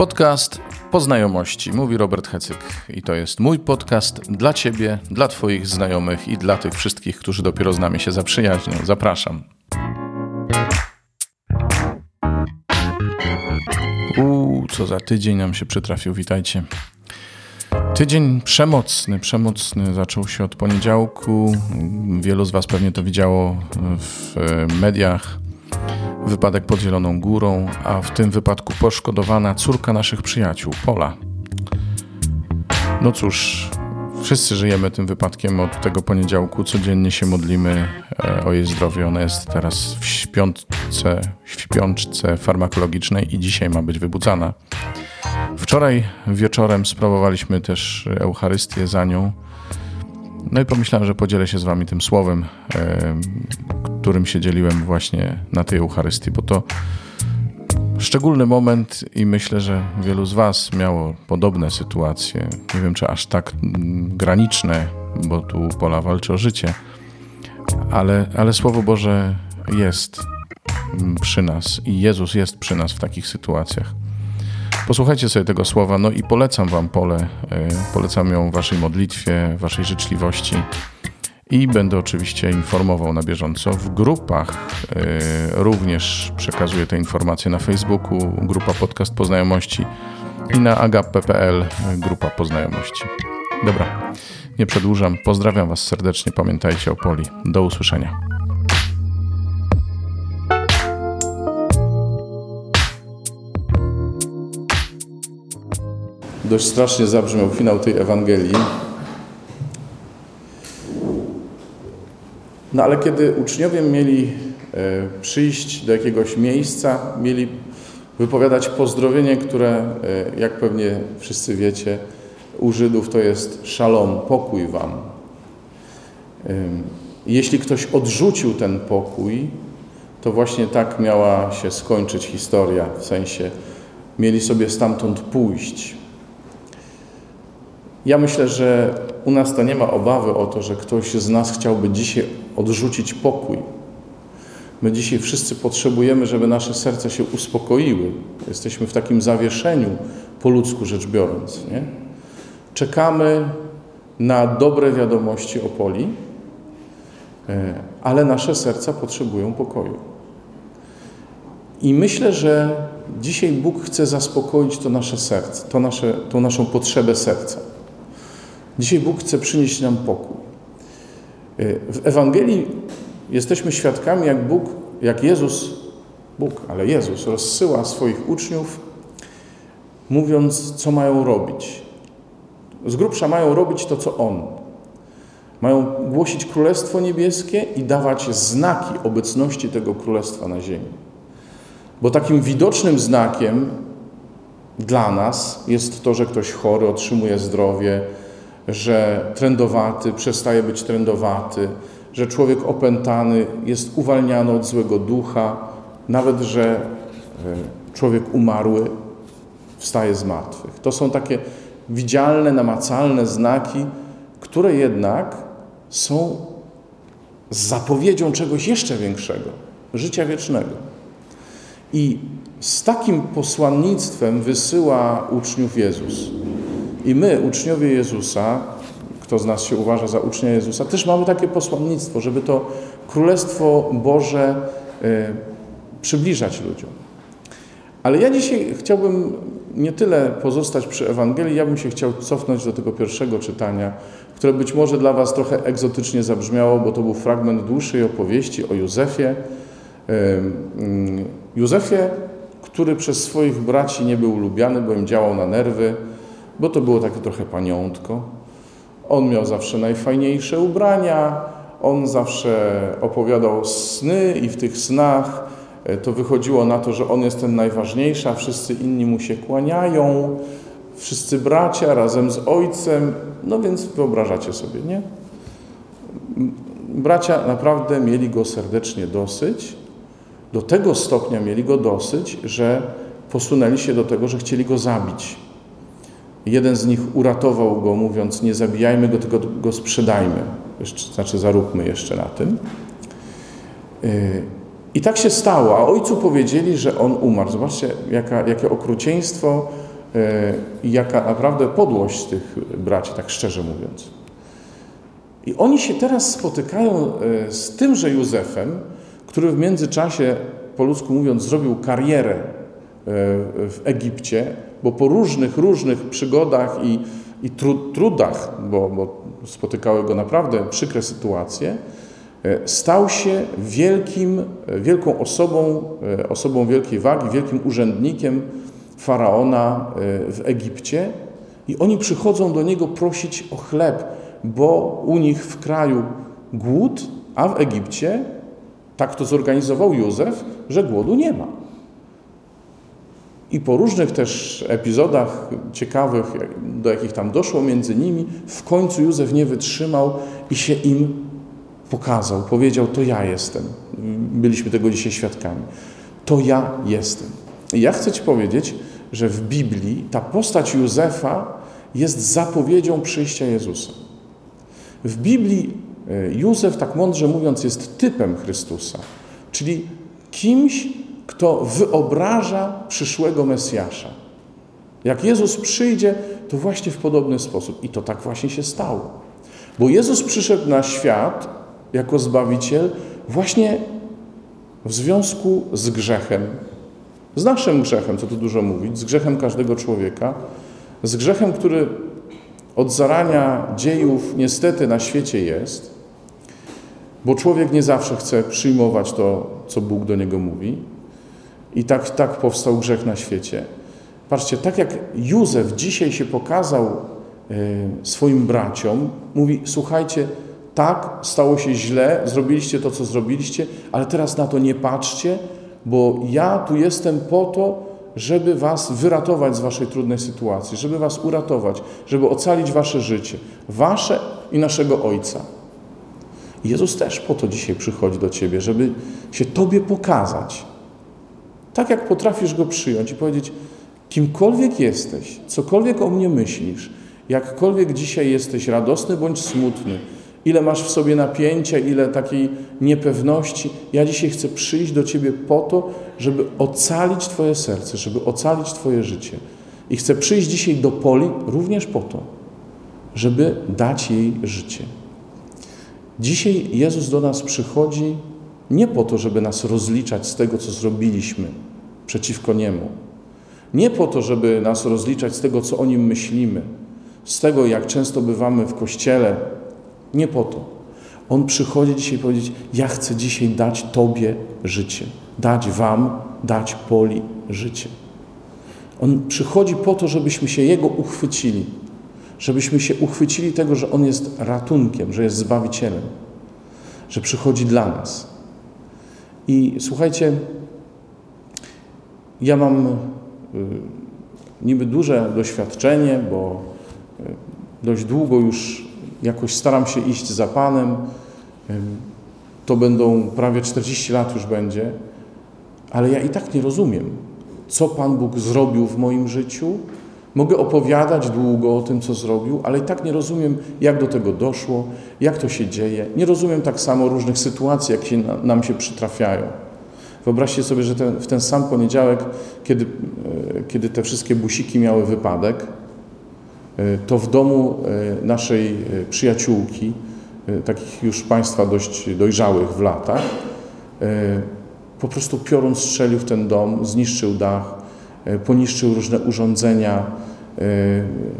Podcast Poznajomości, mówi Robert Hecyk. I to jest mój podcast dla Ciebie, dla Twoich znajomych i dla tych wszystkich, którzy dopiero z nami się zaprzyjaźnią. Zapraszam. Uuu, co za tydzień nam się przytrafił, witajcie. Tydzień przemocny, przemocny zaczął się od poniedziałku. Wielu z Was pewnie to widziało w mediach wypadek pod Zieloną Górą, a w tym wypadku poszkodowana córka naszych przyjaciół, Pola. No cóż, wszyscy żyjemy tym wypadkiem od tego poniedziałku. Codziennie się modlimy e, o jej zdrowie. Ona jest teraz w śpiączce, w śpiączce farmakologicznej i dzisiaj ma być wybudzana. Wczoraj wieczorem sprawowaliśmy też Eucharystię za nią. No i pomyślałem, że podzielę się z Wami tym słowem, e, którym się dzieliłem właśnie na tej Eucharystii, bo to szczególny moment i myślę, że wielu z Was miało podobne sytuacje. Nie wiem, czy aż tak mm, graniczne, bo tu Pola walczy o życie, ale, ale Słowo Boże jest mm, przy nas i Jezus jest przy nas w takich sytuacjach. Posłuchajcie sobie tego słowa, no i polecam Wam pole, e, polecam ją Waszej modlitwie, Waszej życzliwości i będę oczywiście informował na bieżąco w grupach. E, również przekazuję te informacje na Facebooku, grupa Podcast Poznajomości i na agap.pl, grupa Poznajomości. Dobra, nie przedłużam. Pozdrawiam Was serdecznie. Pamiętajcie o Poli. Do usłyszenia. Dość strasznie zabrzmiał finał tej Ewangelii. No ale kiedy uczniowie mieli e, przyjść do jakiegoś miejsca, mieli wypowiadać pozdrowienie, które, e, jak pewnie wszyscy wiecie, u Żydów to jest szalom, pokój wam. Jeśli ktoś odrzucił ten pokój, to właśnie tak miała się skończyć historia, w sensie mieli sobie stamtąd pójść. Ja myślę, że u nas to nie ma obawy o to, że ktoś z nas chciałby dzisiaj odrzucić pokój. My dzisiaj wszyscy potrzebujemy, żeby nasze serca się uspokoiły. Jesteśmy w takim zawieszeniu, po ludzku rzecz biorąc. Nie? Czekamy na dobre wiadomości o poli, e, ale nasze serca potrzebują pokoju. I myślę, że dzisiaj Bóg chce zaspokoić to nasze serce, to nasze, tą naszą potrzebę serca. Dzisiaj Bóg chce przynieść nam pokój. Y, w Ewangelii jesteśmy świadkami, jak Bóg, jak Jezus, Bóg, ale Jezus rozsyła swoich uczniów, mówiąc, co mają robić. Z grubsza mają robić to, co On. Mają głosić Królestwo Niebieskie i dawać znaki obecności tego Królestwa na ziemi. Bo takim widocznym znakiem dla nas jest to, że ktoś chory otrzymuje zdrowie, że trendowaty przestaje być trendowaty, że człowiek opętany jest uwalniany od złego ducha, nawet że e, człowiek umarły wstaje z martwych. To są takie widzialne, namacalne znaki, które jednak są zapowiedzią czegoś jeszcze większego życia wiecznego. I z takim posłannictwem wysyła uczniów Jezus. I my, uczniowie Jezusa, kto z nas się uważa za ucznia Jezusa, też mamy takie posłannictwo, żeby to Królestwo Boże y, przybliżać ludziom. Ale ja dzisiaj chciałbym nie tyle pozostać przy Ewangelii, ja bym się chciał cofnąć do tego pierwszego czytania, które być może dla Was trochę egzotycznie zabrzmiało, bo to był fragment dłuższej opowieści o Józefie. Józefie, który przez swoich braci nie był lubiany, bo im działał na nerwy, bo to było takie trochę paniątko. On miał zawsze najfajniejsze ubrania, on zawsze opowiadał sny i w tych snach e, to wychodziło na to, że on jest ten najważniejszy, a wszyscy inni mu się kłaniają, wszyscy bracia razem z ojcem, no więc wyobrażacie sobie, nie? Bracia naprawdę mieli go serdecznie dosyć, do tego stopnia mieli go dosyć, że posunęli się do tego, że chcieli go zabić. Jeden z nich uratował go, mówiąc: Nie zabijajmy go, tylko go sprzedajmy. Znaczy, zaróbmy jeszcze na tym. Y, I tak się stało, a ojcu powiedzieli, że on umarł. Zobaczcie, jaka, jakie okrucieństwo i jaka naprawdę podłość tych braci, tak szczerze mówiąc. I oni się teraz spotykają z tymże Józefem, który w międzyczasie, po ludzku mówiąc, zrobił karierę w Egipcie, bo po różnych, różnych przygodach i, i trudach, bo, bo spotykały go naprawdę przykre sytuacje, e, stał się wielkim, e, wielką osobą, e, osobą wielkiej wagi, wielkim urzędnikiem faraona w Egipcie i oni przychodzą do niego prosić o chleb, bo u nich w kraju głód, a w Egipcie tak to zorganizował Józef, że głodu nie ma. I po różnych też epizodach ciekawych, do jakich tam doszło między nimi, w końcu Józef nie wytrzymał i się im pokazał. Powiedział: To ja jestem. Byliśmy tego dzisiaj świadkami. To ja jestem. I ja chcę Ci powiedzieć, że w Biblii ta postać Józefa jest zapowiedzią przyjścia Jezusa. W Biblii e, Józef, tak mądrze mówiąc, jest typem Chrystusa, czyli kimś, kto wyobraża przyszłego Mesjasza. Jak Jezus przyjdzie, to właśnie w podobny sposób. I to tak właśnie się stało. Bo Jezus przyszedł na świat jako Zbawiciel właśnie w związku z grzechem. Z naszym grzechem, co tu dużo mówić, z grzechem każdego człowieka, z grzechem, który od zarania dziejów niestety na świecie jest, bo człowiek nie zawsze chce przyjmować to, co Bóg do niego mówi. I tak, tak powstał grzech na świecie. Patrzcie, tak jak Józef dzisiaj się pokazał e, swoim braciom, mówi: Słuchajcie, tak, stało się źle, zrobiliście to, co zrobiliście, ale teraz na to nie patrzcie, bo ja tu jestem po to, żeby was wyratować z waszej trudnej sytuacji, żeby was uratować, żeby ocalić wasze życie, wasze i naszego Ojca. Jezus też po to dzisiaj przychodzi do ciebie, żeby się tobie pokazać, tak jak potrafisz go przyjąć i powiedzieć, kimkolwiek jesteś, cokolwiek o mnie myślisz, jakkolwiek dzisiaj jesteś radosny bądź smutny, ile masz w sobie napięcia, ile takiej niepewności, ja dzisiaj chcę przyjść do Ciebie po to, żeby ocalić Twoje serce, żeby ocalić Twoje życie. I chcę przyjść dzisiaj do Poli również po to, żeby dać jej życie. Dzisiaj Jezus do nas przychodzi nie po to, żeby nas rozliczać z tego, co zrobiliśmy przeciwko Niemu. Nie po to, żeby nas rozliczać z tego, co o Nim myślimy, z tego, jak często bywamy w kościele. Nie po to. On przychodzi dzisiaj powiedzieć: Ja chcę dzisiaj dać Tobie życie, dać Wam, dać Poli życie. On przychodzi po to, żebyśmy się Jego uchwycili, żebyśmy się uchwycili tego, że On jest ratunkiem, że jest Zbawicielem, że przychodzi dla nas. I słuchajcie, ja mam y, niby duże doświadczenie, bo y, dość długo już jakoś staram się iść za Panem. To będą prawie 40 lat już będzie, ale ja i tak nie rozumiem, co Pan Bóg zrobił w moim życiu. Mogę opowiadać długo o tym, co zrobił, ale i tak nie rozumiem, jak do tego doszło, jak to się dzieje. Nie rozumiem tak samo różnych sytuacji, jak się, nam się przytrafiają. Wyobraźcie sobie, że ten, w ten sam poniedziałek, kiedy, e, kiedy te wszystkie busiki miały wypadek, e, to w domu e, naszej przyjaciółki, takich już państwa dość dojrzałych w latach, po prostu piorun strzelił w ten dom, zniszczył dach, poniszczył różne urządzenia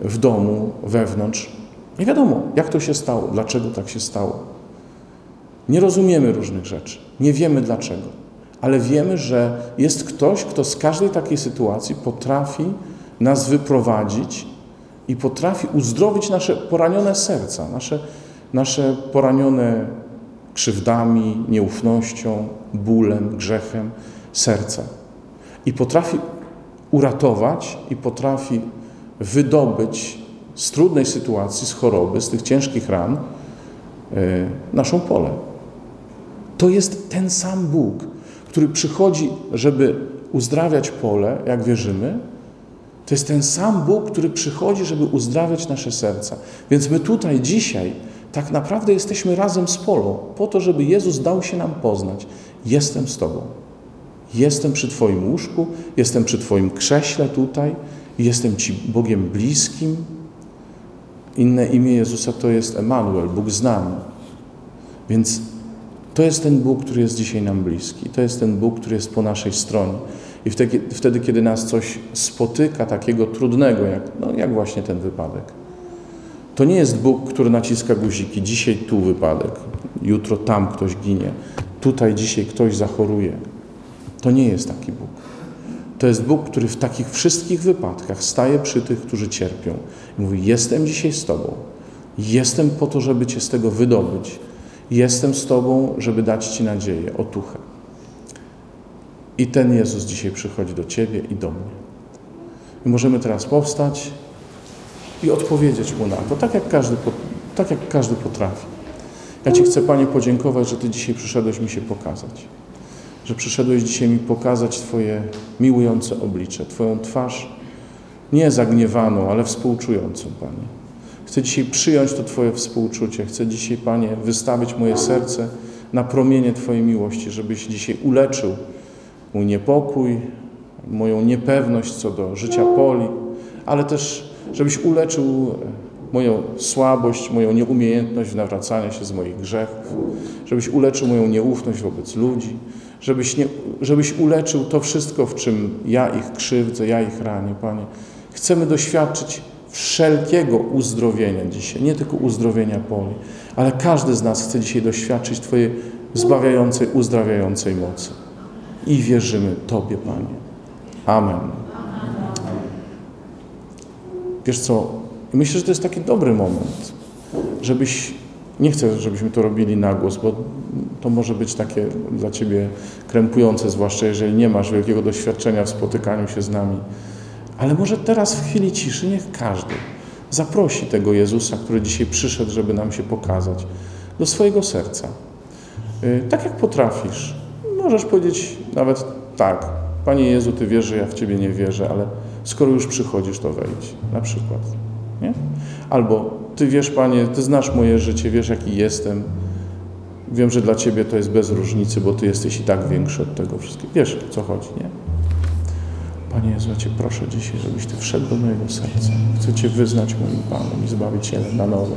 w domu, wewnątrz. Nie wiadomo, jak to się stało, dlaczego tak się stało. Nie rozumiemy różnych rzeczy, nie wiemy dlaczego, ale wiemy, że jest ktoś, kto z każdej takiej sytuacji potrafi nas wyprowadzić i potrafi uzdrowić nasze poranione serca, nasze, nasze poranione krzywdami, nieufnością, bólem, grzechem serca. I potrafi uratować i potrafi wydobyć z trudnej sytuacji, z choroby, z tych ciężkich ran yy, naszą pole. To jest ten sam Bóg, który przychodzi, żeby uzdrawiać pole, jak wierzymy, to jest ten sam Bóg, który przychodzi, żeby uzdrawiać nasze serca. Więc my tutaj dzisiaj tak naprawdę jesteśmy razem z polą, po to, żeby Jezus dał się nam poznać. Jestem z Tobą. Jestem przy Twoim łóżku, jestem przy Twoim krześle tutaj, jestem Ci Bogiem bliskim. Inne imię Jezusa to jest Emanuel, Bóg z nami. Więc to jest ten Bóg, który jest dzisiaj nam bliski. To jest ten Bóg, który jest po naszej stronie. I wtedy, wtedy kiedy nas coś spotyka takiego trudnego, jak, no, jak właśnie ten wypadek, to nie jest Bóg, który naciska guziki. Dzisiaj tu wypadek, jutro tam ktoś ginie, tutaj dzisiaj ktoś zachoruje. To nie jest taki Bóg. To jest Bóg, który w takich wszystkich wypadkach staje przy tych, którzy cierpią. I mówi: Jestem dzisiaj z Tobą. Jestem po to, żeby Cię z tego wydobyć. Jestem z Tobą, żeby dać Ci nadzieję, otuchę. I ten Jezus dzisiaj przychodzi do Ciebie i do mnie. Możemy teraz powstać i odpowiedzieć Mu na to, tak jak każdy, tak jak każdy potrafi. Ja Ci chcę, Panie, podziękować, że Ty dzisiaj przyszedłeś mi się pokazać. Że przyszedłeś dzisiaj mi pokazać Twoje miłujące oblicze, Twoją twarz nie zagniewaną, ale współczującą, Panie. Chcę dzisiaj przyjąć to Twoje współczucie. Chcę dzisiaj, Panie, wystawić moje serce na promienie Twojej miłości, żebyś dzisiaj uleczył mój niepokój, moją niepewność co do życia poli, ale też żebyś uleczył moją słabość, moją nieumiejętność w się z moich grzechów, żebyś uleczył moją nieufność wobec ludzi, żebyś, nie, żebyś uleczył to wszystko, w czym ja ich krzywdzę, ja ich ranię, Panie. Chcemy doświadczyć wszelkiego uzdrowienia dzisiaj, nie tylko uzdrowienia poli, ale każdy z nas chce dzisiaj doświadczyć Twojej zbawiającej, uzdrawiającej mocy. I wierzymy Tobie, Panie. Amen. Wiesz co, myślę, że to jest taki dobry moment, żebyś, nie chcę, żebyśmy to robili na głos, bo to może być takie dla Ciebie krępujące, zwłaszcza jeżeli nie masz wielkiego doświadczenia w spotykaniu się z nami. Ale może teraz w chwili ciszy niech każdy zaprosi tego Jezusa, który dzisiaj przyszedł, żeby nam się pokazać, do swojego serca. Tak jak potrafisz. Możesz powiedzieć nawet tak, Panie Jezu, Ty wiesz, że ja w Ciebie nie wierzę, ale skoro już przychodzisz, to wejdź. Na przykład. Nie? Albo Ty wiesz, Panie, Ty znasz moje życie, wiesz, jaki jestem. Wiem, że dla Ciebie to jest bez różnicy, bo Ty jesteś i tak większy od tego wszystkiego. Wiesz, o co chodzi, nie? Panie Jezu, ja Cię proszę dzisiaj, żebyś Ty wszedł do mojego serca. Chcę Cię wyznać moim Panem i Zbawicielem na nowo.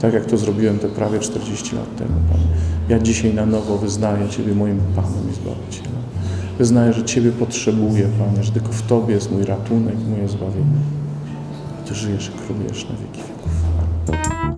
Tak jak to zrobiłem te prawie 40 lat temu, Panie. Ja dzisiaj na nowo wyznaję Ciebie moim Panem i Zbawicielem. Wyznaję, że Ciebie potrzebuję, Panie, że tylko w Tobie jest mój ratunek, moje zbawienie. Ty żyjesz i królujesz na wieki wieków. Amen.